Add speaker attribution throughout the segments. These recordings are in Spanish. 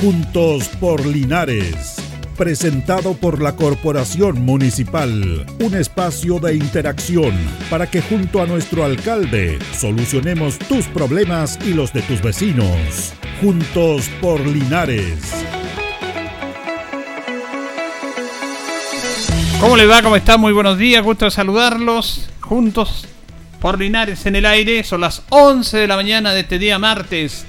Speaker 1: Juntos por Linares. Presentado por la Corporación Municipal. Un espacio de interacción para que junto a nuestro alcalde solucionemos tus problemas y los de tus vecinos. Juntos por Linares.
Speaker 2: ¿Cómo le va? ¿Cómo está? Muy buenos días, gusto de saludarlos. Juntos por Linares en el aire. Son las 11 de la mañana de este día martes.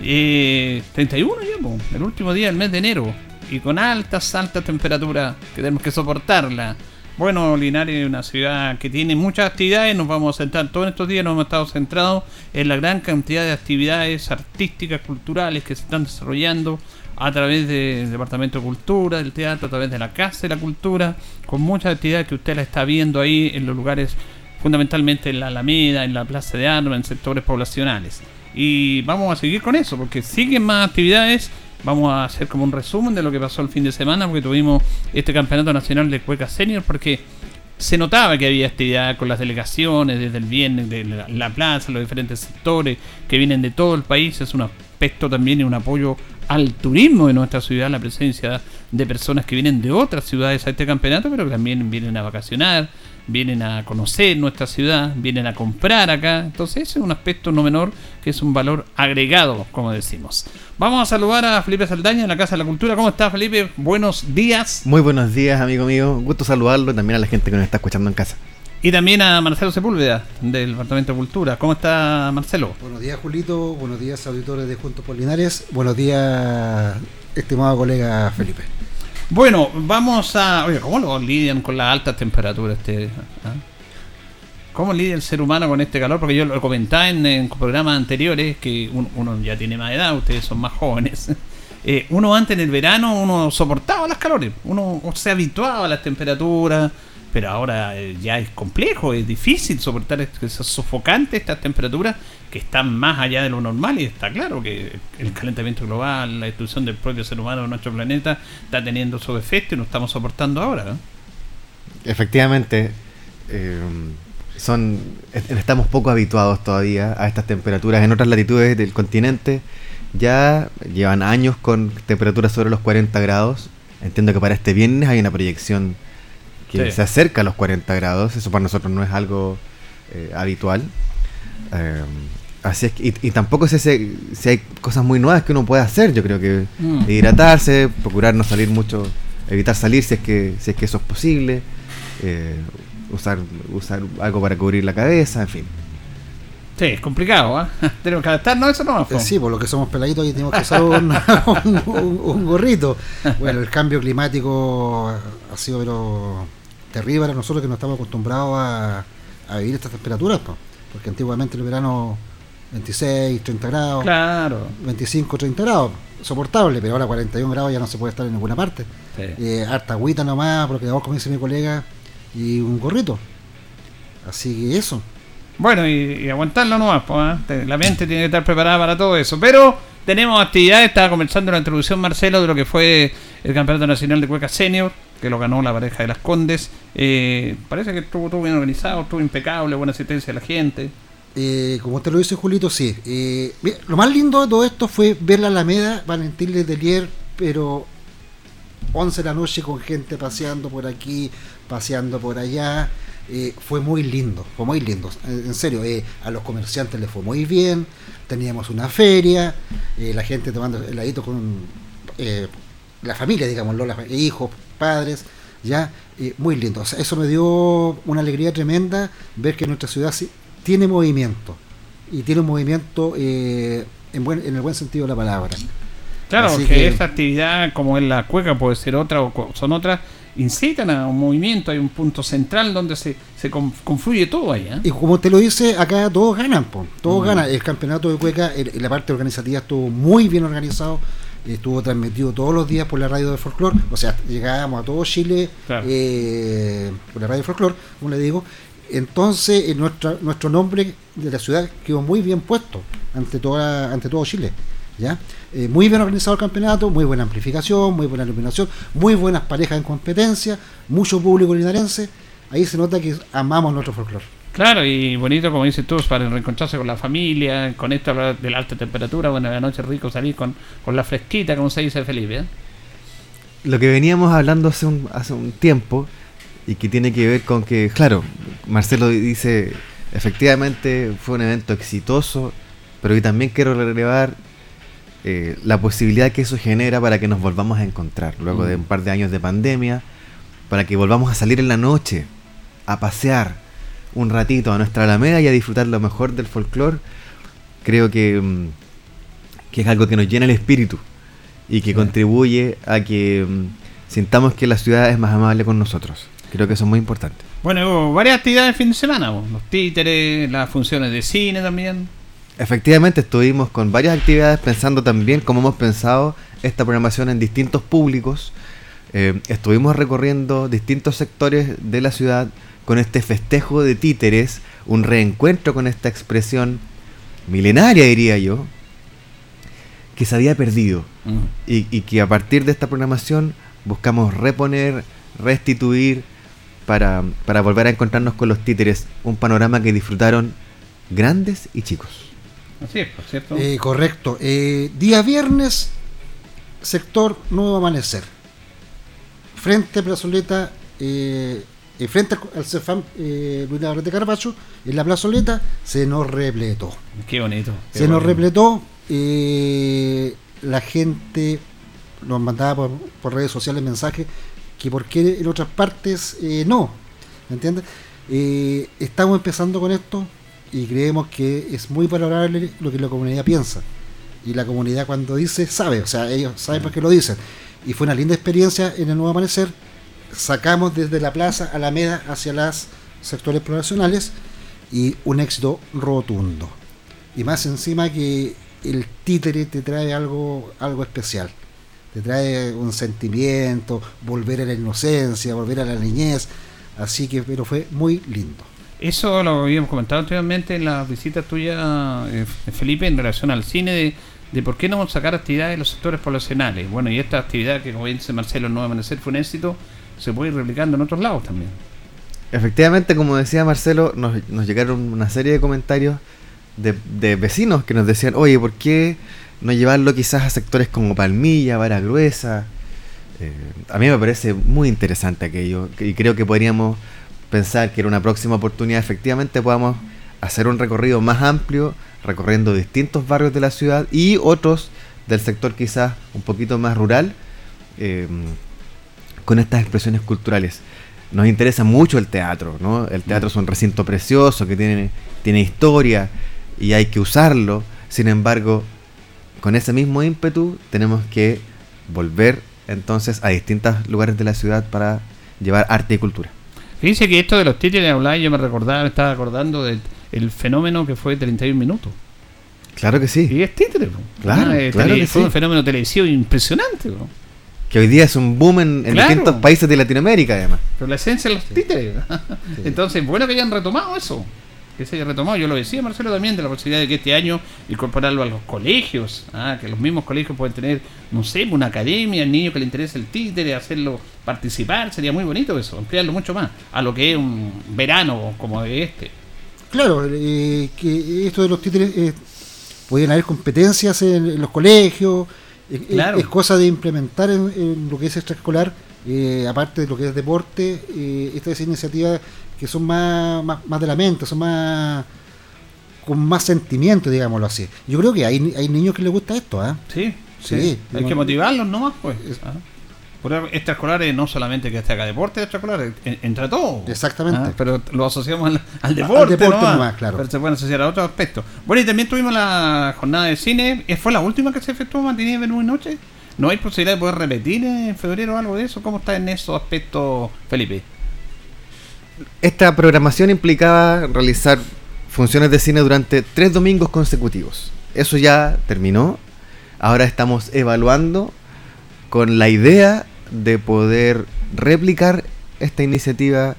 Speaker 2: Eh, 31 ya, el último día del mes de enero. Y con altas, altas temperaturas que tenemos que soportarla. Bueno, Linares es una ciudad que tiene muchas actividades. Nos vamos a centrar todos estos días, nos hemos estado centrados en la gran cantidad de actividades artísticas, culturales que se están desarrollando a través del Departamento de Cultura, del teatro, a través de la Casa de la Cultura, con muchas actividades que usted la está viendo ahí en los lugares, fundamentalmente en la Alameda, en la Plaza de Armas, en sectores poblacionales. Y vamos a seguir con eso, porque siguen más actividades. Vamos a hacer como un resumen de lo que pasó el fin de semana, porque tuvimos este campeonato nacional de Cueca Senior, porque se notaba que había actividad con las delegaciones desde el viernes, de la, plaza, los diferentes sectores que vienen de todo el país. Es un aspecto también y un apoyo al turismo de nuestra ciudad, la presencia de personas que vienen de otras ciudades a este campeonato, pero que también vienen a vacacionar, vienen a conocer nuestra ciudad, vienen a comprar acá. Entonces ese es un aspecto no menor que es un valor agregado, como decimos. Vamos a saludar a Felipe Saldaña en la Casa de la Cultura. ¿Cómo está Felipe? Buenos días.
Speaker 3: Muy buenos días, amigo mío. Gusto saludarlo y también a la gente que nos está escuchando en casa.
Speaker 2: Y también a Marcelo Sepúlveda, del Departamento de Cultura. ¿Cómo está Marcelo?
Speaker 4: Buenos días, Julito. Buenos días, auditores de Juntos Polinares. Buenos días, estimado colega Felipe.
Speaker 2: Bueno, vamos a. Oye, ¿cómo lo lidian con las altas temperaturas? Este, ah? ¿Cómo lidia el ser humano con este calor? Porque yo lo comentaba en, programas anteriores que uno, ya tiene más edad, ustedes son más jóvenes. Eh, uno antes en el verano, uno soportaba las calores, uno se habituaba a las temperaturas pero ahora eh, ya es complejo, es difícil soportar esas sofocantes, estas temperaturas que están más allá de lo normal y está claro que el calentamiento global, la destrucción del propio ser humano de nuestro planeta está teniendo su efecto y lo estamos soportando ahora.
Speaker 3: Efectivamente, eh, son estamos poco habituados todavía a estas temperaturas en otras latitudes del continente. Ya llevan años con temperaturas sobre los 40 grados. Entiendo que para este viernes hay una proyección que se acerca a los 40 grados. Eso para nosotros no es algo eh, habitual. Eh, así es y, tampoco sé si, hay cosas muy nuevas que uno puede hacer. Yo creo que mm. hidratarse, procurar no salir mucho, evitar salir si es que, si es que eso es posible. Eh, usar, usar algo para cubrir la cabeza, en fin.
Speaker 2: Sí, es complicado, ¿eh? Tenemos que adaptarnos a eso, ¿no?
Speaker 4: Sí, por lo que somos peladitos y tenemos que usar un, gorrito. Bueno, el cambio climático ha sido pero terrible para nosotros que no estamos acostumbrados a, vivir estas temperaturas, porque antiguamente el verano 26, 30 grados,
Speaker 2: claro.
Speaker 4: 25, 30 grados, soportable, pero ahora 41 grados ya no se puede estar en ninguna parte. Eh, harta agüita nomás, porque vos, como dice mi colega, y un gorrito. Así que eso.
Speaker 2: Bueno, y, aguantarlo nomás, pues, la mente tiene que estar preparada para todo eso. Pero tenemos actividades, estaba comenzando la introducción Marcelo de lo que fue el Campeonato Nacional de Cueca Senior que lo ganó la pareja de las Condes. Eh, parece que estuvo todo bien organizado, estuvo impecable, buena asistencia de la gente.
Speaker 4: Eh, como te lo dice Julito, sí. Eh, lo más lindo de todo esto fue ver la Alameda, Valentín Letelier, pero 11 de la noche con gente paseando por aquí, paseando por allá. fue muy lindo, fue muy lindo. En serio, a los comerciantes les fue muy bien. Teníamos una feria, la gente tomando heladito con la familia, digamos, los hijos, padres, ya, muy lindo. eso me dio una alegría tremenda ver que nuestra ciudad sí, tiene movimiento y tiene un movimiento eh, en, buen, en el buen sentido de la palabra.
Speaker 2: Claro, que, esta actividad, como en la cueca, puede ser otra o son otras, incitan a un movimiento, hay un punto central donde se, se confluye todo ahí. ¿eh?
Speaker 4: Y como te lo dice, acá todos ganan, todos ganan. El campeonato de cueca, la parte organizativa estuvo muy bien organizado estuvo transmitido todos los días por la radio de folclore, o sea, llegábamos a todo Chile eh, por la radio de folclore, como le digo. Entonces, eh, nuestra, nuestro nombre de la ciudad quedó muy bien puesto ante toda ante todo Chile. ¿ya? Eh, muy bien organizado el campeonato, muy buena amplificación, muy buena iluminación, muy buenas parejas en competencia, mucho público linarense. Ahí se nota que amamos nuestro folclore.
Speaker 2: Claro, y bonito, como dices tú, para reencontrarse con la familia, con esto de la alta temperatura, bueno, de la noche rico salir con, con la fresquita, como se dice Felipe. ¿eh?
Speaker 3: Lo que veníamos hablando hace un, hace un tiempo y que tiene que ver con que, claro, Marcelo dice, efectivamente fue un evento exitoso, pero que también quiero relevar eh, la posibilidad que eso genera para que nos volvamos a encontrar luego de mm. un par de años de pandemia, para que volvamos a salir en la noche, a pasear, un ratito a nuestra Alameda y a disfrutar lo mejor del folclore, creo que, mm, que es algo que nos llena el espíritu y que contribuye a que mm, sintamos que la ciudad es más amable con nosotros. Creo que eso es muy importante.
Speaker 2: Bueno, hubo varias actividades el fin de semana, los títeres, las funciones de cine también.
Speaker 3: Efectivamente, estuvimos con varias actividades pensando también como hemos pensado esta programación en distintos públicos. Eh, estuvimos recorriendo distintos sectores de la ciudad, con este festejo de títeres, un reencuentro con esta expresión milenaria, diría yo, que se había perdido mm. y, que a partir de esta programación buscamos reponer, restituir para, volver a encontrarnos con los títeres, un panorama que disfrutaron grandes y chicos.
Speaker 2: Así es, por cierto.
Speaker 4: Eh, correcto. Eh, día viernes, sector Nuevo Amanecer. Frente a Plazoleta, eh, eh, frente al Cefam eh, Luis de Carpacho, en la plazoleta, se nos repletó.
Speaker 2: Qué bonito.
Speaker 4: se nos repletó. Eh, la gente nos mandaba por, redes sociales mensajes que por qué en otras partes eh, no. ¿Me entiendes? estamos empezando con esto y creemos que es muy valorable lo que la comunidad piensa. Y la comunidad cuando dice, sabe, o sea, ellos saben por qué lo dicen. Y fue una linda experiencia en el Nuevo Amanecer sacamos desde la plaza Alameda hacia los sectores poblacionales y un éxito rotundo. Y más encima que el títere te trae algo, algo especial. Te trae un sentimiento, volver a la inocencia, volver a la niñez. Así que, pero fue muy lindo.
Speaker 2: Eso lo habíamos comentado anteriormente en la visita tuya, eh, Felipe, en relación al cine, de, de por qué no sacar actividades en los sectores poblacionales. Bueno, y esta actividad que, como dice Marcelo, a amanecer fue un éxito se puede ir replicando en otros lados también.
Speaker 3: Efectivamente, como decía Marcelo, nos, llegaron una serie de comentarios de, vecinos que nos decían, oye, ¿por qué no llevarlo quizás a sectores como Palmilla, Vara Gruesa? Eh, a mí me parece muy interesante aquello y creo que podríamos pensar que en una próxima oportunidad efectivamente podamos hacer un recorrido más amplio, recorriendo distintos barrios de la ciudad y otros del sector quizás un poquito más rural, eh, con estas expresiones culturales. Nos interesa mucho el teatro, ¿no? El teatro es un recinto precioso que tiene, tiene historia y hay que usarlo. Sin embargo, con ese mismo ímpetu tenemos que volver entonces a distintos lugares de la ciudad para llevar arte y cultura.
Speaker 2: Fíjense que esto de los títulos de online yo me recordaba, me estaba acordando del fenómeno que fue 31 minutos.
Speaker 3: Claro que sí.
Speaker 2: Y es títere.
Speaker 3: Claro, ah, claro
Speaker 2: fue un fenómeno televisivo impresionante.
Speaker 3: Que hoy día es un boom en, distintos países de Latinoamérica, además.
Speaker 2: Pero la esencia de los títeres. Entonces, bueno que hayan retomado eso. Que se haya retomado. Yo lo decía, Marcelo, también, de la posibilidad de que este año incorporarlo a los colegios. Ah, que los mismos colegios pueden tener, no sé, una academia, el niño que le interese el títere, hacerlo participar. Sería muy bonito eso, ampliarlo mucho más a lo que es un verano como de este.
Speaker 4: Claro, eh, que esto de los títeres. Eh, pueden haber competencias en los colegios, es, cosa de implementar en, lo que es extraescolar, eh, aparte de lo que es deporte, eh, estas iniciativas que son más, más, de la mente, son más con más sentimiento, digámoslo así. Yo creo que hay, hay niños que les gusta esto, ¿eh?
Speaker 2: Sí, sí. Hay que motivarlos nomás, pues. ¿ah? Extraescolares no solamente que esté acá deporte extraescolar, entra todo.
Speaker 4: Exactamente.
Speaker 2: Ah, pero lo asociamos al, deporte.
Speaker 4: claro.
Speaker 2: Pero se pueden asociar a otros aspectos. Bueno, y también tuvimos la jornada de cine. ¿Fue la última que se efectuó matinee, menú y noche? ¿No hay posibilidad de poder repetir en febrero o algo de eso? ¿Cómo está en esos aspectos, Felipe?
Speaker 3: Esta programación implicaba realizar funciones de cine durante tres domingos consecutivos. Eso ya terminó. Ahora estamos evaluando con la idea de poder replicar esta iniciativa,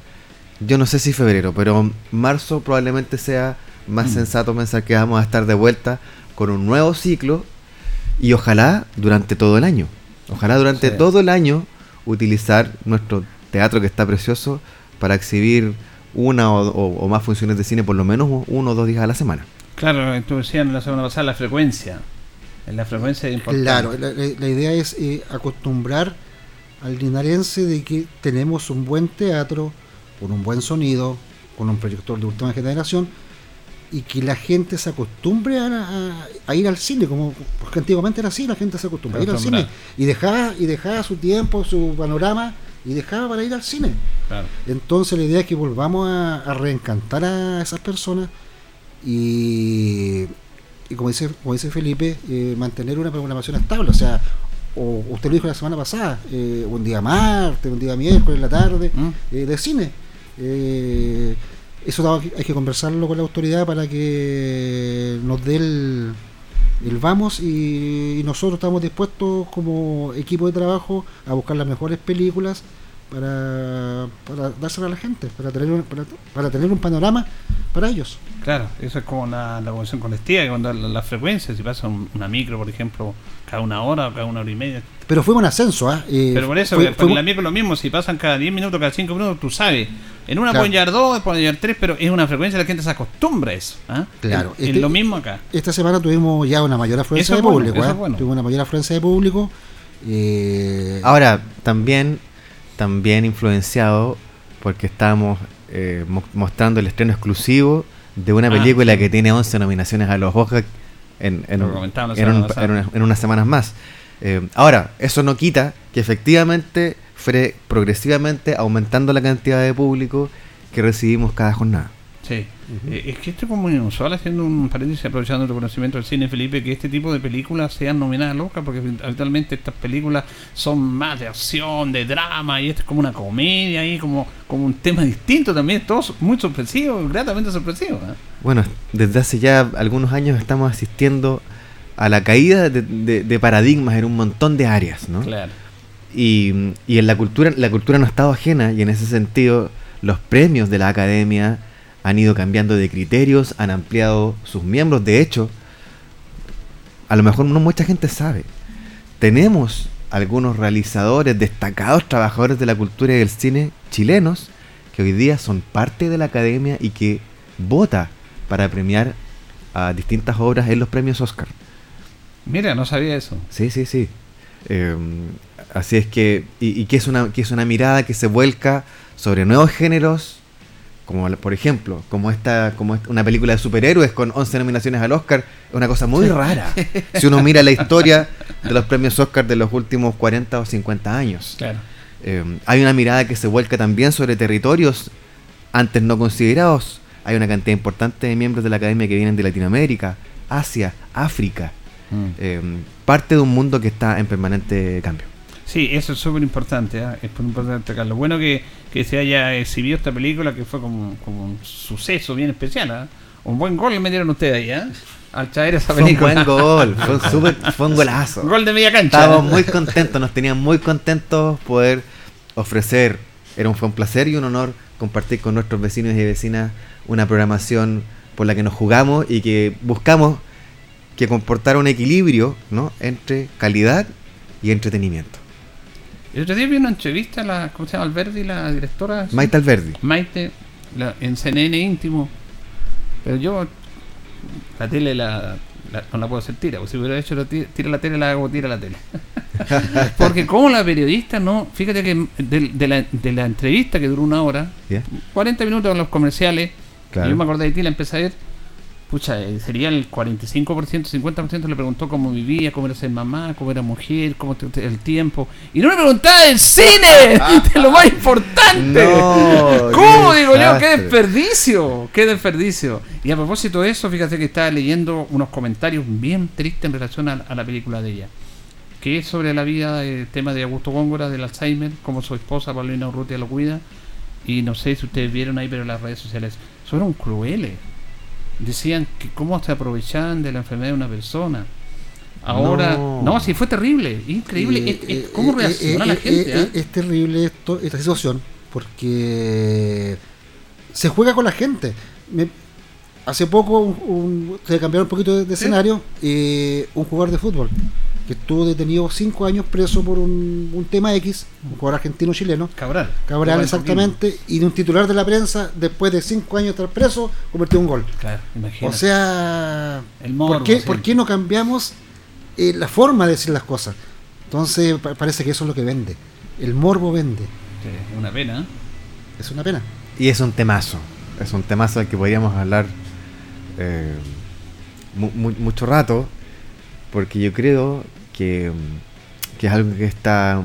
Speaker 3: yo no sé si febrero, pero marzo probablemente sea más mm. sensato pensar que vamos a estar de vuelta con un nuevo ciclo y ojalá durante todo el año. Ojalá durante todo el año utilizar nuestro teatro que está precioso para exhibir una o, o- o más funciones de cine por lo menos uno o dos días a la semana.
Speaker 2: Claro, tú decías la semana pasada la frecuencia. En la frecuencia es importante.
Speaker 4: Claro, la, la- la idea es eh, acostumbrar al linarense de que tenemos un buen teatro, con un buen sonido, con un proyector de última generación, y que la gente se acostumbre a, a- a ir al cine, como porque antiguamente era así, la gente se acostumbra a ir al cine y dejaba, y dejaba su tiempo, su panorama, y dejaba para ir al cine.
Speaker 2: Claro.
Speaker 4: Entonces la idea es que volvamos a, a reencantar a esas personas y, y como dice como dice Felipe, eh, mantener una programación estable. O sea, o usted lo dijo la semana pasada, eh, un día martes, un día miércoles en la tarde,
Speaker 2: ¿Mm?
Speaker 4: eh, de cine. Eh, eso hay que conversarlo con la autoridad para que nos dé el, el vamos y, y nosotros estamos dispuestos como equipo de trabajo a buscar las mejores películas para, para dársela a la gente, para tener, un, para, para tener un panorama para ellos.
Speaker 2: Claro, eso es como la, la convención colectiva, que cuando la, la frecuencia, si pasa un- una micro, por ejemplo, cada una hora o cada una hora y media.
Speaker 4: Pero fuimos en ascenso, ¿ah? Eh,
Speaker 2: Pero por eso,
Speaker 4: fue-
Speaker 2: en la micro es lo mismo, si pasan cada 10 minutos, cada 5 minutos, tú sabes. En una
Speaker 4: Claro.
Speaker 2: pueden llevar 2, pueden llevar 3, pero es una frecuencia, la gente se acostumbra a eso. ¿ah?
Speaker 4: Claro,
Speaker 2: Es, es
Speaker 4: este-
Speaker 2: lo mismo acá.
Speaker 4: esta semana tuvimos ya una mayor afluencia
Speaker 2: Eso
Speaker 4: de
Speaker 2: bueno,
Speaker 4: público,
Speaker 2: eso es bueno.
Speaker 4: Tuvimos una mayor afluencia de público. eh,
Speaker 3: Ahora, también, también influenciado porque estamos eh, mo- mostrando el estreno exclusivo de una
Speaker 2: Ah,
Speaker 3: película
Speaker 2: sí.
Speaker 3: que tiene 11 nominaciones a los Oscar en, en, un- un- en una- en unas semanas más. Eh, ahora, eso no quita que efectivamente fue progresivamente aumentando la cantidad de público que recibimos cada jornada.
Speaker 2: Sí. Eh, es que esto es como inusual, haciendo un paréntesis, aprovechando tu conocimiento del cine, Felipe, que este tipo de películas sean nominadas al Oscar, porque habitualmente estas películas son más de acción, de drama, y esto es como una comedia ahí, como, como un tema distinto también, todo muy sorpresivo, gratamente sorpresivo. ¿eh?
Speaker 3: Bueno, desde hace ya algunos años estamos asistiendo a la caída de, de- de paradigmas en un montón de áreas, ¿no?
Speaker 2: Claro.
Speaker 3: Y, y en la cultura, la cultura no ha estado ajena y en ese sentido los premios de la academia han ido cambiando de criterios, han ampliado sus miembros. De hecho, a lo mejor no mucha gente sabe. Tenemos algunos realizadores, destacados trabajadores de la cultura y del cine chilenos que hoy día son parte de la academia y que vota para premiar a distintas obras en los premios Oscar.
Speaker 2: Mira, no sabía eso.
Speaker 3: Sí, sí, sí. Eh, así es que, y, y que es una que es una mirada que se vuelca sobre nuevos géneros, como por ejemplo, como esta, como esta- una película de superhéroes con 11 nominaciones al Oscar, es una cosa muy rara. Si uno mira la historia de los premios Oscar de los últimos 40 o 50 años.
Speaker 2: Claro.
Speaker 3: Eh, hay una mirada que se vuelca también sobre territorios antes no considerados. Hay una cantidad importante de miembros de la academia que vienen de Latinoamérica, Asia, África.
Speaker 2: Mm.
Speaker 3: Eh, parte de un mundo que está en permanente cambio.
Speaker 2: Sí, eso es súper importante, ¿ah? es muy importante Carlos. Bueno que, que se haya exhibido esta película que fue como, como un suceso bien especial. ¿ah? Un buen gol le metieron ustedes ahí, ¿ah? al traer esa
Speaker 3: Fue un
Speaker 2: película.
Speaker 3: buen gol, fue un, súper- fue un golazo.
Speaker 2: Gol de media cancha.
Speaker 3: Estábamos muy contentos, nos tenían muy contentos poder ofrecer, era un, fue un placer y un honor compartir con nuestros vecinos y vecinas una programación por la que nos jugamos y que buscamos que comportara un equilibrio ¿no? entre calidad y entretenimiento.
Speaker 2: El otro día vi una entrevista a la, ¿cómo se llama? Alberdi, la directora. ¿sí?
Speaker 3: Maite Alberdi.
Speaker 2: Maite, la- en CNN íntimo. Pero yo, la tele la, la- no la puedo hacer tira. porque Si hubiera hecho la tira, tira la tele, la hago tira la tele. Porque como la periodista, no, fíjate que de, de la, de la entrevista que duró una hora,
Speaker 3: ¿ya?
Speaker 2: 40 minutos en los comerciales,
Speaker 3: Claro.
Speaker 2: yo me acordé de ti, la empecé a ver. Pucha, eh, sería el 45%, 50% le preguntó cómo vivía, cómo era ser mamá, cómo era mujer, cómo el tiempo. Y no me preguntaba del cine, de lo más importante.
Speaker 3: No,
Speaker 2: ¿Cómo digo yo? ¡Qué desperdicio! ¡Qué desperdicio! Y a propósito de eso, fíjate que estaba leyendo unos comentarios bien tristes en relación a, a la película de ella. Que es sobre la vida, el tema de Augusto Góngora, del Alzheimer, como su esposa Paulina Urrutia lo cuida. Y no sé si ustedes vieron ahí, pero en las redes sociales fueron crueles. Decían que cómo se aprovechaban de la enfermedad de una persona. Ahora,
Speaker 3: No.
Speaker 2: no, sí fue terrible, increíble.
Speaker 4: Y,
Speaker 2: Es- es-
Speaker 4: eh,
Speaker 2: ¿Cómo
Speaker 4: eh,
Speaker 2: reacciona
Speaker 4: eh,
Speaker 2: la gente?
Speaker 4: eh,
Speaker 2: ah?
Speaker 4: Es terrible esto, esta situación porque se juega con la gente. Me- hace poco un- un- se cambiaron un poquito de, de
Speaker 2: Sí.
Speaker 4: escenario. eh, un jugador de fútbol que estuvo detenido cinco años preso por un, un tema X, un jugador argentino-chileno.
Speaker 2: Cabral.
Speaker 4: Cabral, exactamente, y de un titular de la prensa, después de cinco años de estar preso, convirtió un gol.
Speaker 2: Claro, imagínate.
Speaker 4: O sea,
Speaker 2: El morbo,
Speaker 4: ¿por, qué,
Speaker 2: sí.
Speaker 4: por qué no cambiamos eh, la forma de decir las cosas? Entonces, pa- parece que eso es lo que vende. El morbo vende.
Speaker 2: Sí, una pena.
Speaker 4: Es una pena.
Speaker 3: Y es un temazo. Es un temazo del que podríamos hablar eh, mu- mu- mucho rato. Porque yo creo que, mm, que es algo que está,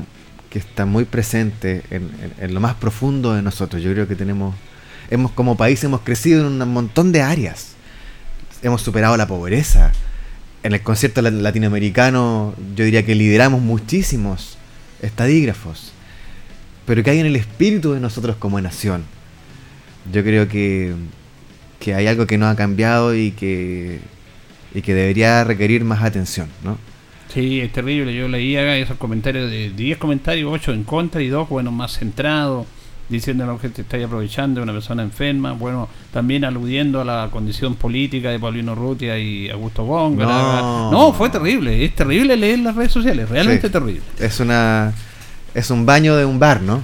Speaker 3: que está muy presente en, en- en lo más profundo de nosotros. Yo creo que tenemos. Hemos, como país hemos crecido en un montón de áreas. Hemos superado la pobreza. En el concierto la- latinoamericano, yo diría que lideramos muchísimos estadígrafos. Pero que hay en el espíritu de nosotros como nación. Yo creo que, que hay algo que no ha cambiado y que, y que debería requerir más atención, ¿no?
Speaker 2: Sí, es terrible. Yo leía esos comentarios de 10 comentarios, 8 en contra y 2, bueno, más centrados, diciendo que te estáis aprovechando de una persona enferma. Bueno, también aludiendo a la condición política de Paulino Rutia y Augusto Góngora.
Speaker 3: No.
Speaker 2: No, fue terrible. Es terrible leer las redes sociales, realmente
Speaker 3: Sí.
Speaker 2: terrible.
Speaker 3: Es una es un baño de un bar, ¿no?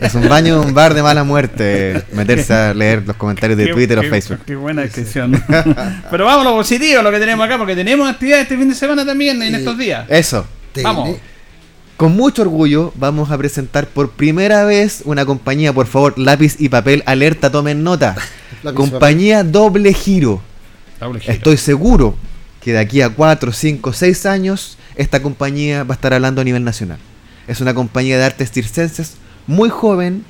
Speaker 3: es un baño de un bar de mala muerte meterse a leer los comentarios de
Speaker 2: Qué-
Speaker 3: Twitter o Facebook.
Speaker 2: Qué buena descripción. Pero vamos a lo positivo, lo que tenemos acá, porque tenemos actividades este fin de semana también en estos días.
Speaker 3: Eso.
Speaker 2: Vamos.
Speaker 3: Con mucho orgullo vamos a presentar por primera vez una compañía, por favor, lápiz y papel, alerta, tomen nota. Compañía Doble Giro.
Speaker 2: Doble giro.
Speaker 3: Estoy seguro que de aquí a 4, 5, 6 años esta compañía va a estar hablando a nivel nacional. Es una compañía de artes circenses muy joven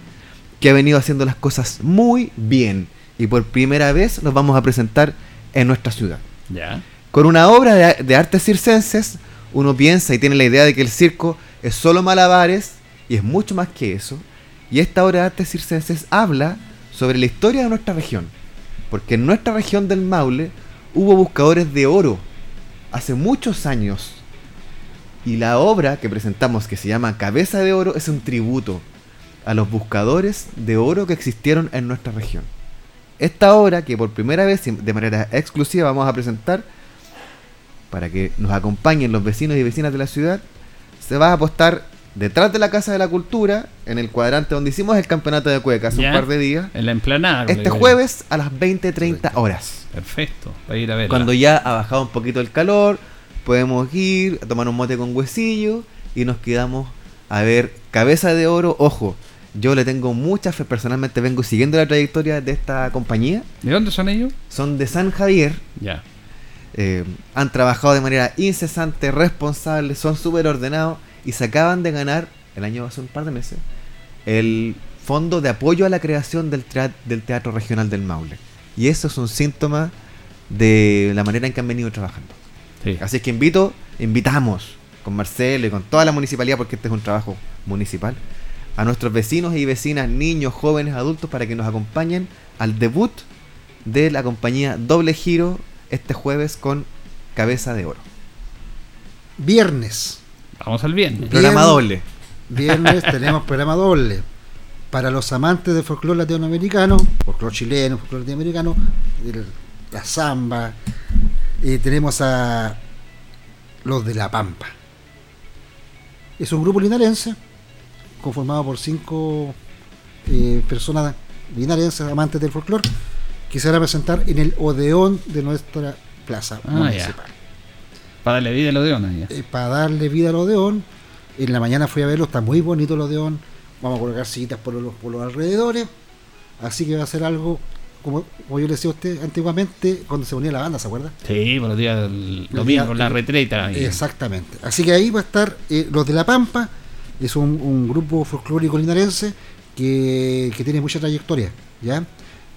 Speaker 3: que ha venido haciendo las cosas muy bien y por primera vez nos vamos a presentar en nuestra ciudad.
Speaker 2: Ya.
Speaker 3: Con una obra de, de artes circenses, uno piensa y tiene la idea de que el circo es solo malabares y es mucho más que eso. Y esta obra de artes circenses habla sobre la historia de nuestra región. Porque en nuestra región del Maule hubo buscadores de oro hace muchos años. Y la obra que presentamos, que se llama Cabeza de Oro, es un tributo a los buscadores de oro que existieron en nuestra región. Esta obra, que por primera vez y de manera exclusiva vamos a presentar, para que nos acompañen los vecinos y vecinas de la ciudad, se va a apostar detrás de la Casa de la Cultura, en el cuadrante donde hicimos el campeonato de cueca hace un par de días,
Speaker 2: En la emplanada.
Speaker 3: este jueves a las 20.30 horas.
Speaker 2: Perfecto, para ir a ver.
Speaker 3: Cuando ya ha bajado un poquito el calor, podemos ir a tomar un mote con huesillo y nos quedamos a ver Cabeza de Oro. Ojo, yo le tengo mucha fe, personalmente vengo siguiendo la trayectoria de esta compañía.
Speaker 2: ¿De dónde son ellos?
Speaker 3: Son de San Javier,
Speaker 2: Ya.
Speaker 3: eh, han trabajado de manera incesante, responsable, son súper ordenados y se acaban de ganar, el año hace un par de meses, el fondo de apoyo a la creación del Teatro Regional del Maule. Y eso es un síntoma de la manera en que han venido trabajando.
Speaker 2: Sí.
Speaker 3: Así es que invito, invitamos con Marcelo y con toda la municipalidad, porque este es un trabajo municipal, a nuestros vecinos y vecinas, niños, jóvenes, adultos, para que nos acompañen al debut de la compañía Doble Giro este jueves con Cabeza de Oro.
Speaker 4: Viernes.
Speaker 2: Vamos al viernes.
Speaker 3: Programa doble.
Speaker 4: Viernes tenemos programa doble. Para los amantes del folclore latinoamericano, folclore chileno, folclore latinoamericano, el- la samba, eh, tenemos a los de La Pampa. Es un grupo linarense conformado por cinco eh, personas linarenses amantes del folclore que se van a presentar en el Odeón de nuestra plaza
Speaker 2: Ah,
Speaker 4: municipal.
Speaker 2: Para darle vida a los deones. ya.
Speaker 4: Eh, para darle vida al Odeón. En la mañana fui a verlo, está muy bonito el Odeón. Vamos a colocar sillitas por los, por los alrededores. Así que va a ser algo, como, como yo le decía a usted antiguamente, cuando se ponía la banda, ¿se acuerda?
Speaker 2: Sí, por los días
Speaker 4: Los
Speaker 2: domingo,
Speaker 4: días-
Speaker 2: la retreta.
Speaker 4: Exactamente. Así que ahí va a estar eh, los de La Pampa. Es un, un grupo folclórico linarense que, que tiene mucha trayectoria. ¿ya?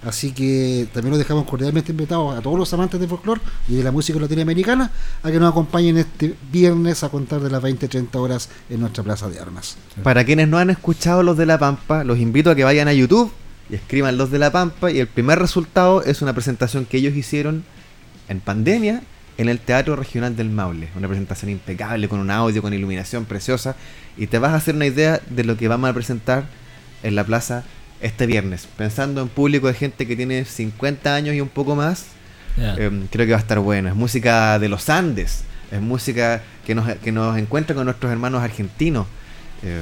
Speaker 4: Así que también los dejamos cordialmente invitados a todos los amantes del folclore y de la música latinoamericana a que nos acompañen este viernes a contar de las 20-30 horas en nuestra plaza de armas.
Speaker 3: Para quienes no han escuchado los de La Pampa, los invito a que vayan a YouTube y escriban los de La Pampa y el primer resultado es una presentación que ellos hicieron en pandemia en el Teatro Regional del Maule. Una presentación impecable, con un audio, con iluminación preciosa y te vas a hacer una idea de lo que vamos a presentar en la plaza este viernes. Pensando en público de gente que tiene 50 años y un poco más, eh, creo que va a estar bueno. Es música de los Andes. es música que nos, que nos encuentra con nuestros hermanos argentinos. Eh,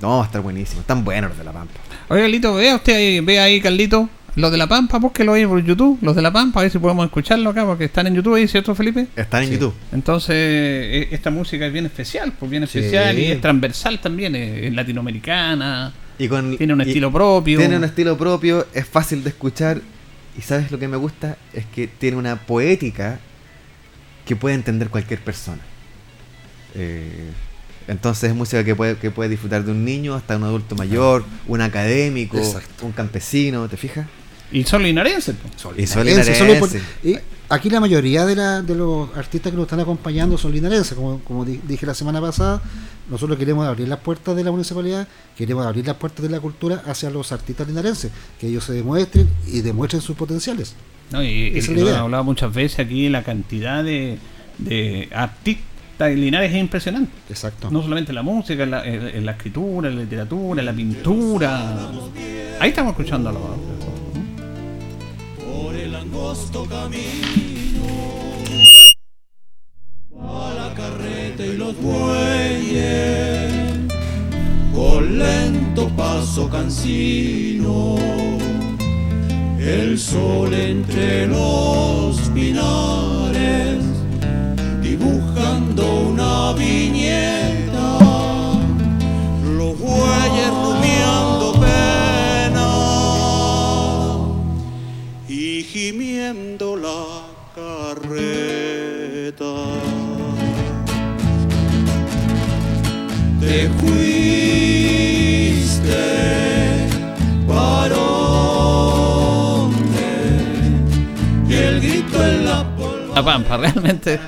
Speaker 3: no, va a estar buenísimo. Están buenos los de La Pampa.
Speaker 2: Oye, Carlito, vea usted ahí, ve ahí, Carlito. Los de La Pampa, búsquelo ahí por YouTube. Los de La Pampa, a ver si podemos escucharlo acá, porque están en YouTube ahí, ¿cierto, Felipe?
Speaker 3: Están en
Speaker 4: Sí.
Speaker 3: YouTube.
Speaker 2: Entonces, eh, esta música es bien especial, pues bien
Speaker 4: Sí.
Speaker 2: especial y es transversal también, es, es latinoamericana,
Speaker 3: Y con,
Speaker 2: tiene un
Speaker 3: y-
Speaker 2: estilo propio.
Speaker 3: Tiene un estilo propio, es fácil de escuchar. Y sabes lo que me gusta es que tiene una poética que puede entender cualquier persona. Eh, entonces es música que puede, que puede disfrutar de un niño hasta un adulto mayor, un académico,
Speaker 4: Exacto.
Speaker 3: un campesino, ¿te fijas?
Speaker 2: Y son linarenses, pues.
Speaker 3: Y son
Speaker 4: Linarenses, son y aquí la mayoría de, la- de los artistas que nos están acompañando son linarenses, como, como di- dije la semana pasada. Nosotros queremos abrir las puertas de la municipalidad, queremos abrir las puertas de la cultura hacia los artistas linarenses, que ellos se demuestren y demuestren sus potenciales.
Speaker 2: ¿no? Y,
Speaker 4: Esa
Speaker 2: y
Speaker 4: es la
Speaker 2: lo hemos hablado muchas veces aquí, la cantidad de, de artistas Linares es impresionante.
Speaker 4: Exacto.
Speaker 2: No solamente en la música, en la, en- en la escritura, en la literatura, en la pintura. Ahí estamos escuchando
Speaker 5: por el angosto camino. A la carreta y los bueyes, con lento paso cansino. El sol entre los pinares, dibujando una viñeta. Los bueyes rumiando pena y gimiendo la carreta. Te fuiste
Speaker 2: Pampa, realmente.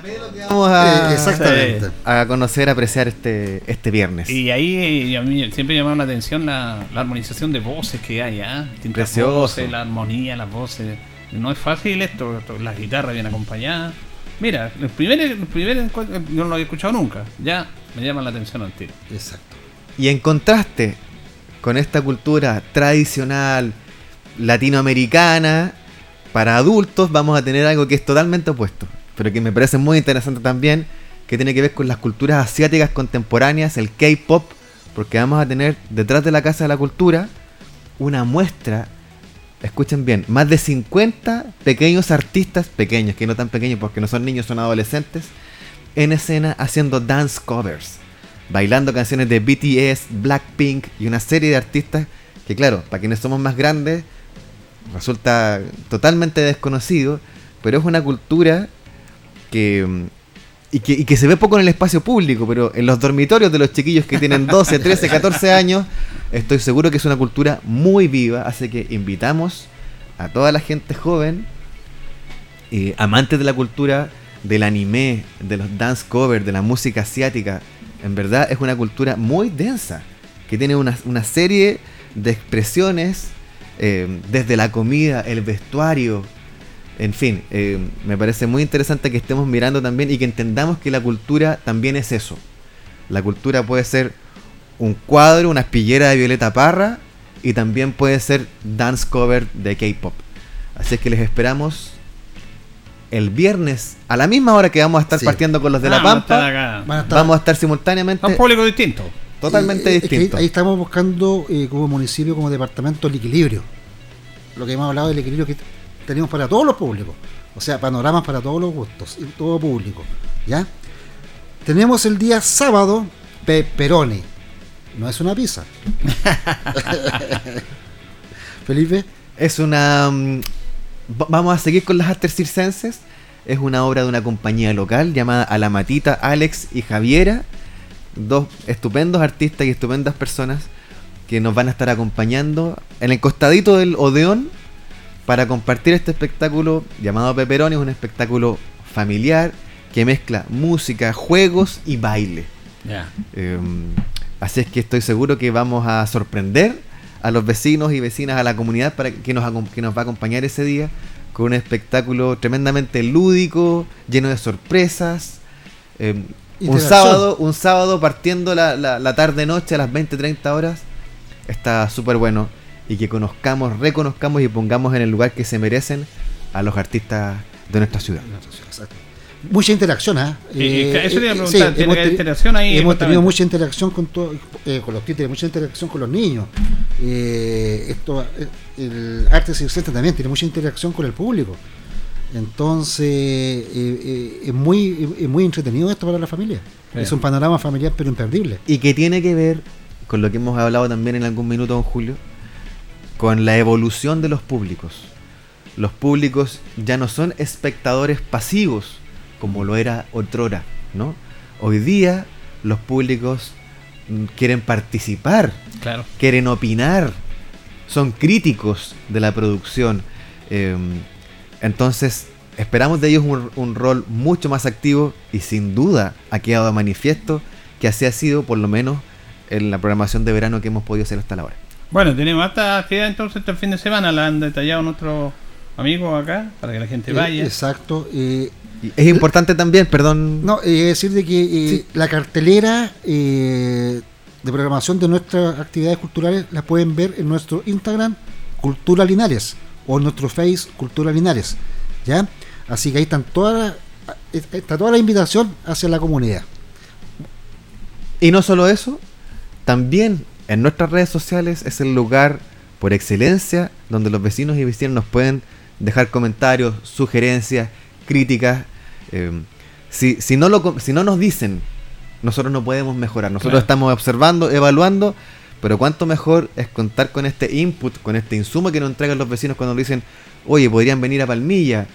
Speaker 3: Vamos a,
Speaker 4: Eh, exactamente.
Speaker 3: a conocer, a apreciar este, este viernes.
Speaker 2: Y ahí a mí siempre llamaron la atención la, la armonización de voces que hay, ¿ah?
Speaker 3: Precioso.
Speaker 2: voces, la armonía, las voces. No es fácil esto, esto, la guitarra bien acompañada. Mira, el primer, el primer encuentro, yo no lo había escuchado nunca. Ya me llama la atención al tiro.
Speaker 4: Exacto.
Speaker 3: Y en contraste con esta cultura tradicional latinoamericana, para adultos vamos a tener algo que es totalmente opuesto, pero que me parece muy interesante también, que tiene que ver con las culturas asiáticas contemporáneas, el K-Pop, porque vamos a tener detrás de la Casa de la Cultura una muestra, escuchen bien, más de 50 pequeños artistas, pequeños, que no tan pequeños porque no son niños, son adolescentes, en escena haciendo dance covers bailando canciones de BTS, Blackpink y una serie de artistas que claro, para quienes somos más grandes resulta totalmente desconocido, pero es una cultura que, y que y que se ve poco en el espacio público, pero en los dormitorios de los chiquillos que tienen 12, 13, 14 años, estoy seguro que es una cultura muy viva, así que invitamos a toda la gente joven eh, amantes de la cultura del anime, de los dance covers, de la música asiática, en verdad es una cultura muy densa, que tiene una, una serie de expresiones, eh, desde la comida, el vestuario, en fin, eh, me parece muy interesante que estemos mirando también y que entendamos que la cultura también es eso. La cultura puede ser un cuadro, una espillera de Violeta Parra y también puede ser dance cover de K-pop. Así es que les esperamos el viernes a la misma hora que vamos a estar
Speaker 4: Sí.
Speaker 3: partiendo con los de
Speaker 2: Ah,
Speaker 3: La
Speaker 2: vamos a estar
Speaker 3: Pampa.
Speaker 2: acá.
Speaker 4: Van a estar-
Speaker 3: Vamos a estar simultáneamente
Speaker 2: Son públicos distintos.
Speaker 3: Totalmente
Speaker 4: Eh, es que ahí- estamos buscando eh, como municipio, como departamento, el equilibrio. Lo que hemos hablado del equilibrio que tenemos para todos los públicos. O sea, panoramas para todos los gustos y todo público. ¿Ya? Tenemos el día sábado pepperoni. No es una pizza. Felipe,
Speaker 3: Es una. mm, va- vamos a seguir con las artes circenses. Es una obra de una compañía local llamada A la Matita, Alex y Javiera. Dos estupendos artistas y estupendas personas que nos van a estar acompañando en el costadito del Odeón para compartir este espectáculo llamado Pepperoni. Es un espectáculo familiar que mezcla música, juegos y baile. Eh, así es que estoy seguro que vamos a sorprender a los vecinos y vecinas, a la comunidad para que nos, que nos va a acompañar ese día con un espectáculo tremendamente lúdico, lleno de sorpresas. Eh, un sábado, un sábado partiendo la, la, la tarde noche a las 20, 30 horas. Está súper bueno. Y que conozcamos, reconozcamos y pongamos en el lugar que se merecen a los artistas de nuestra ciudad.
Speaker 4: Exacto. mucha interacción, ¿ah?
Speaker 2: Sí, eso te iba a preguntar,
Speaker 4: sí,
Speaker 2: ¿tiene interacción ahí
Speaker 4: Hemos tenido mucha interacción con, to- eh, con los títeres, mucha interacción con los niños. Eh, esto, eh, el arte circense también tiene mucha interacción con el público. Entonces, eh, eh, es, muy, es muy entretenido esto para la familia. Es un panorama familiar, pero imperdible.
Speaker 3: Y que tiene que ver con lo que hemos hablado también en algún minuto, don Julio, con la evolución de los públicos. Los públicos ya no son espectadores pasivos como lo era otrora, ¿no? Hoy día los públicos mm, quieren participar,
Speaker 2: Claro.
Speaker 3: quieren opinar, son críticos de la producción. eh, entonces, esperamos de ellos un, un rol mucho más activo y sin duda ha quedado de manifiesto que así ha sido, por lo menos, en la programación de verano que hemos podido hacer hasta la hora.
Speaker 2: Bueno, tenemos hasta actividad entonces este fin de semana, la han detallado nuestros amigos acá, para que la gente
Speaker 4: Eh,
Speaker 2: vaya.
Speaker 4: exacto. eh,
Speaker 3: Y es importante también, perdón,
Speaker 4: No, eh, decir de que eh, la cartelera eh, de programación de nuestras actividades culturales la pueden ver en nuestro Instagram Cultura Linares o nuestro Face Cultura Linares, ¿ya? Así que ahí están todas las- está toda la invitación hacia la comunidad.
Speaker 3: Y no solo eso, también en nuestras redes sociales es el lugar por excelencia donde los vecinos y vecinos nos pueden dejar comentarios, sugerencias, críticas. eh, si, si, no lo, si no nos dicen, nosotros no podemos mejorar. Nosotros
Speaker 2: Claro.
Speaker 3: estamos observando, evaluando, pero cuánto mejor es contar con este input, con este insumo que nos entregan los vecinos cuando nos dicen, oye, podrían venir a Palmilla,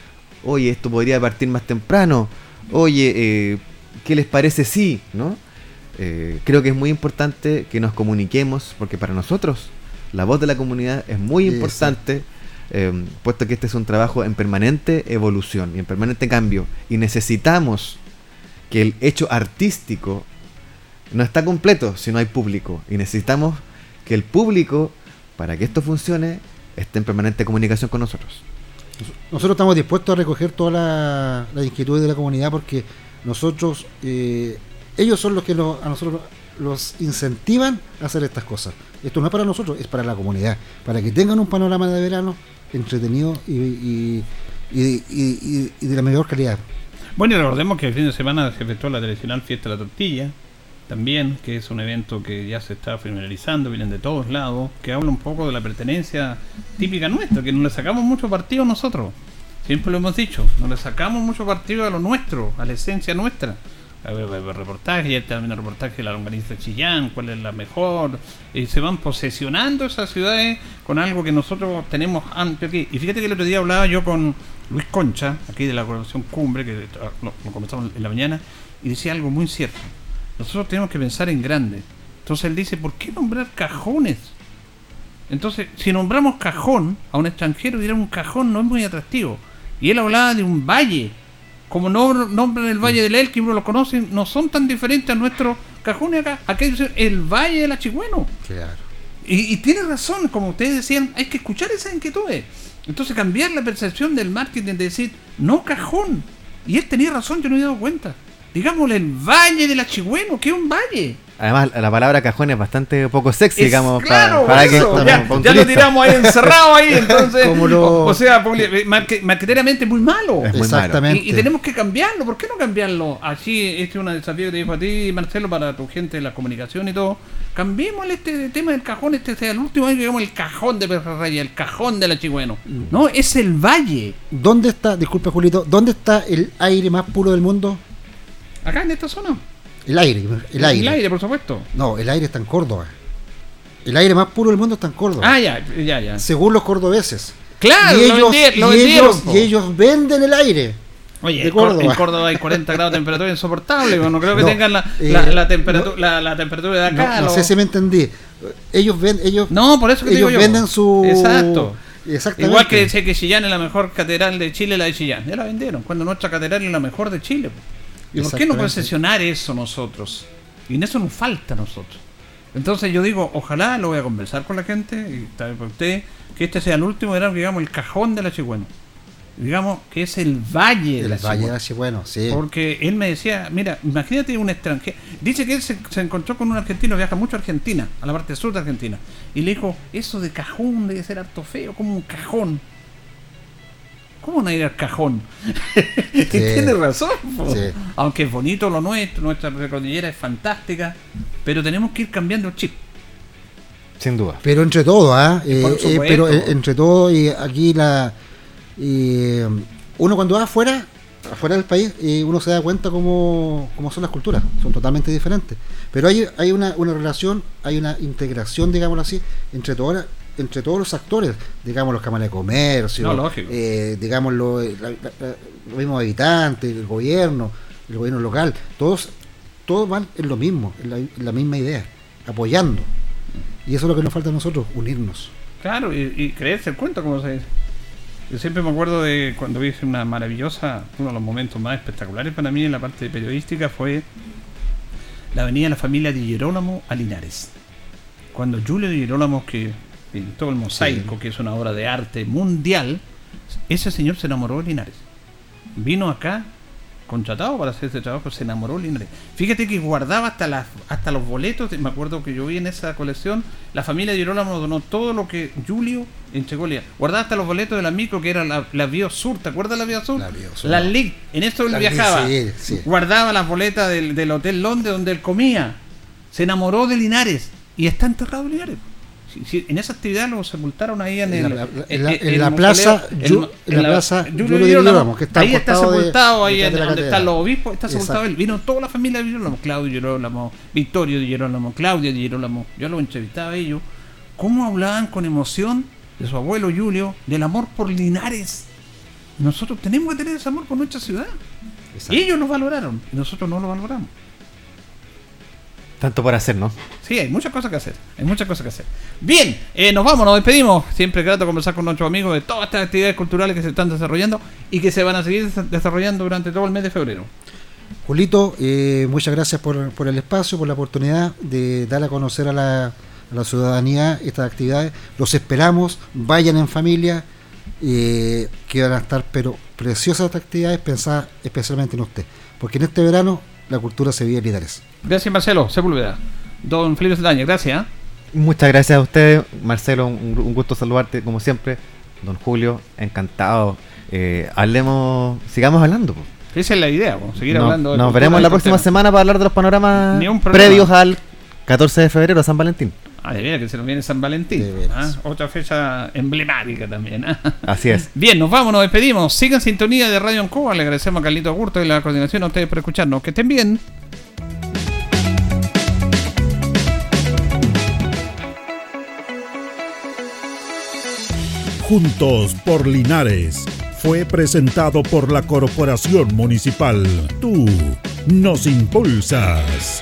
Speaker 3: oye, esto podría partir más temprano, oye, eh, ¿qué les parece si? ¿No? Eh, creo que es muy importante que nos comuniquemos, porque para nosotros la voz de la comunidad es muy importante, eh, puesto que este es un trabajo en permanente evolución y en permanente cambio, y necesitamos que el hecho artístico no está completo si no hay público, y necesitamos que el público, para que esto funcione, esté en permanente comunicación con nosotros.
Speaker 4: Nosotros estamos dispuestos a recoger todas las la inquietudes de la comunidad porque nosotros, eh, ellos son los que nos- a nosotros los incentivan a hacer estas cosas. Esto no es para nosotros, es para la comunidad, para que tengan un panorama de verano entretenido y, y- y- y- y- y de la mejor calidad.
Speaker 2: Bueno, y recordemos que el fin de semana se efectuó la tradicional fiesta de la tortilla, también, que es un evento que ya se está finalizando, vienen de todos lados, que habla un poco de la pertenencia típica nuestra, que no le sacamos mucho partido nosotros. Siempre lo hemos dicho, no le sacamos mucho partido a lo nuestro, a la esencia nuestra. A ver, a ver, reportaje, ya también el reportaje de la longaniza de Chillán, cuál es la mejor. Y se van posesionando esas ciudades con algo que nosotros tenemos amplio aquí. Y fíjate que el otro día hablaba yo con Luis Concha, aquí de la Corporación Cumbre, que ah, lo, lo comenzamos en la mañana, y decía algo muy cierto. Nosotros tenemos que pensar en grande. Entonces él dice, ¿por qué nombrar cajones? Entonces, si nombramos cajón a un extranjero, dirá un cajón no es muy atractivo. Y él hablaba de un valle. Como no nombran el Valle del Elqui, lo conocen, no son tan diferentes a nuestros cajones acá. Acá dice el Valle del Achigüeno.
Speaker 4: Claro.
Speaker 2: Y, y tiene razón, como ustedes decían, hay que escuchar esas inquietudes. Entonces cambiar la percepción del marketing de decir, no cajón. Y él tenía razón, yo no me he dado cuenta. Digámosle el Valle del Achigüeno, que es un valle.
Speaker 3: Además, la palabra cajón es bastante poco sexy,
Speaker 2: Es-
Speaker 3: digamos,
Speaker 2: claro,
Speaker 3: para, que
Speaker 2: ya, lo tiramos ahí encerrado ahí, entonces.
Speaker 4: Como lo-
Speaker 2: o, o sea, marque- marqueteramente muy malo.
Speaker 3: Es muy
Speaker 4: Exactamente.
Speaker 2: Y, y tenemos que cambiarlo, ¿por qué no cambiarlo? Así, este es un desafío que te dijo a ti, Marcelo, para tu gente de la comunicación y todo. Cambiemos este tema del cajón, este sea el último año que digamos el cajón de Perra Raya, el cajón del Achigüeno. No, es el valle.
Speaker 4: ¿Dónde está, disculpa Julito, dónde está el aire más puro del mundo?
Speaker 2: Acá en esta zona.
Speaker 4: El aire, el aire.
Speaker 2: El aire, por supuesto.
Speaker 4: No, el aire está en Córdoba. El aire más puro del mundo está en Córdoba.
Speaker 2: Ah, ya, ya, ya.
Speaker 4: Según los cordobeses.
Speaker 2: Claro,
Speaker 4: y
Speaker 2: lo
Speaker 4: ellos,
Speaker 2: lo
Speaker 4: y
Speaker 2: vendieron,
Speaker 4: ellos, y ellos venden el aire.
Speaker 2: Oye, Córdoba. En Córdoba hay 40 grados de temperatura insoportable, no creo que
Speaker 4: No,
Speaker 2: tengan la,
Speaker 4: eh,
Speaker 2: la, la temperatura, la, la temperatura de acá.
Speaker 4: no, no
Speaker 2: lo-
Speaker 4: sé si me entendí. Ellos ven, ellos,
Speaker 2: No, por eso que
Speaker 4: ellos
Speaker 2: digo yo.
Speaker 4: venden su.
Speaker 2: Exacto.
Speaker 4: Exactamente.
Speaker 2: Igual que decía que Chillán es la mejor catedral de Chile, la de Chillán. Ya la vendieron, cuando nuestra catedral es la mejor de Chile. po. ¿Y por qué no concesionar eso nosotros? Y en eso nos falta a nosotros. Entonces yo digo, ojalá lo voy a conversar con la gente, y tal vez para usted, que este sea el último, era, digamos, el cajón de la Chigüeno. Digamos que es el valle de la
Speaker 4: Valle
Speaker 2: Chigüeno.
Speaker 4: así, bueno, sí.
Speaker 2: Porque él me decía, mira, imagínate un extranjero. Dice que él se, se encontró con un argentino, viaja mucho a Argentina, a la parte sur de Argentina. Y le dijo, eso de cajón debe ser harto feo, como un cajón. ¿Cómo no ir al cajón? Tiene razón.
Speaker 4: Sí.
Speaker 2: Aunque es bonito lo nuestro, nuestra cordillera es fantástica, pero tenemos que ir cambiando el chip.
Speaker 3: Sin duda.
Speaker 4: Pero entre todo, ¿ah? Eh,
Speaker 2: Por
Speaker 4: eh,
Speaker 2: supuesto.
Speaker 4: pero eh, entre todo, y aquí la. y, uno cuando va afuera, afuera del país, y uno se da cuenta cómo, cómo son las culturas, son totalmente diferentes. Pero hay, hay una, una relación, hay una integración, digámoslo así, entre todas las- entre todos los actores, digamos los cámaras de comercio,
Speaker 2: No,
Speaker 4: eh, digamos la- los mismos habitantes, el gobierno, el gobierno local, todos, todos van en lo mismo, en la, en la misma idea, apoyando. Y eso es lo que nos falta a nosotros, unirnos.
Speaker 2: Claro, y, y creerse el cuento, como se dice. Yo siempre me acuerdo de cuando vi una maravillosa, uno de los momentos más espectaculares para mí en la parte periodística fue la venida de la familia Di Girolamo a Linares. Cuando Julio Di Girolamo, que pintó el mosaico, que es una obra de arte mundial, ese señor se enamoró de Linares. Vino acá contratado para hacer ese trabajo, se enamoró de Linares. Fíjate que guardaba hasta las hasta los boletos, me acuerdo que yo vi en esa colección, la familia de Girolamo donó todo lo que Julio entregó a Linares. Guardaba hasta los boletos de la micro, que era la, la Biosur, ¿te acuerdas de la Biosur?
Speaker 4: La Biosur.
Speaker 2: La LIC, en esto él
Speaker 4: La
Speaker 2: viajaba.
Speaker 4: sí, sí.
Speaker 2: Guardaba las boletas del, del Hotel Londres donde él comía. Se enamoró de Linares y está enterrado en Linares. Sí, en esa actividad lo sepultaron ahí en, el,
Speaker 4: la- en plaza
Speaker 2: Julio Girolamo,
Speaker 4: que está
Speaker 2: ahí está
Speaker 4: de-
Speaker 2: sepultado, ahí
Speaker 4: de
Speaker 2: en- donde están los obispos, está sepultado
Speaker 4: Exacto.
Speaker 2: él. Vino toda la familia de Girolamo, Claudio Girolamo, Victorio Di Girolamo, Claudia Di Girolamo. Yo lo entrevistaba a ellos. ¿Cómo hablaban con emoción de su abuelo Julio, del amor por Linares? Nosotros tenemos que tener ese amor por nuestra ciudad.
Speaker 4: Exacto.
Speaker 2: Ellos lo valoraron y nosotros no lo valoramos.
Speaker 3: Tanto por hacer, ¿no?
Speaker 2: Sí, hay muchas cosas que hacer. Hay muchas cosas que hacer. Bien, eh, nos vamos, nos despedimos. Siempre grato conversar con nuestros amigos de todas estas actividades culturales que se están desarrollando y que se van a seguir des- desarrollando durante todo el mes de febrero.
Speaker 4: Julito, eh, muchas gracias por, por el espacio, por la oportunidad de dar a conocer a la, a la ciudadanía estas actividades. Los esperamos, vayan en familia, eh, que van a estar pero preciosas estas actividades pensadas especialmente en usted. Porque en este verano la cultura se vive en Linares.
Speaker 2: Gracias, Marcelo Sepúlveda. Don Felipe Saldaña, gracias.
Speaker 3: Muchas gracias a ustedes, Marcelo, un, un gusto saludarte como siempre. Don Julio, encantado. Eh, hablemos, sigamos hablando. po.
Speaker 2: Esa es la idea, po, seguir
Speaker 3: No-
Speaker 2: hablando.
Speaker 3: nos veremos la próxima semana para hablar de los panoramas previos al 14 de febrero, San Valentín.
Speaker 2: Ah, de veras que se nos viene San Valentín. ¿ah? Otra fecha emblemática también. ¿ah?
Speaker 3: Así es.
Speaker 2: Bien, nos vamos, nos despedimos. Sigan sintonía de Radio en Cuba. Le agradecemos a Carlito Agurto y la coordinación a ustedes por escucharnos. Que estén bien.
Speaker 1: Juntos por Linares fue presentado por la Corporación Municipal. Tú nos impulsas.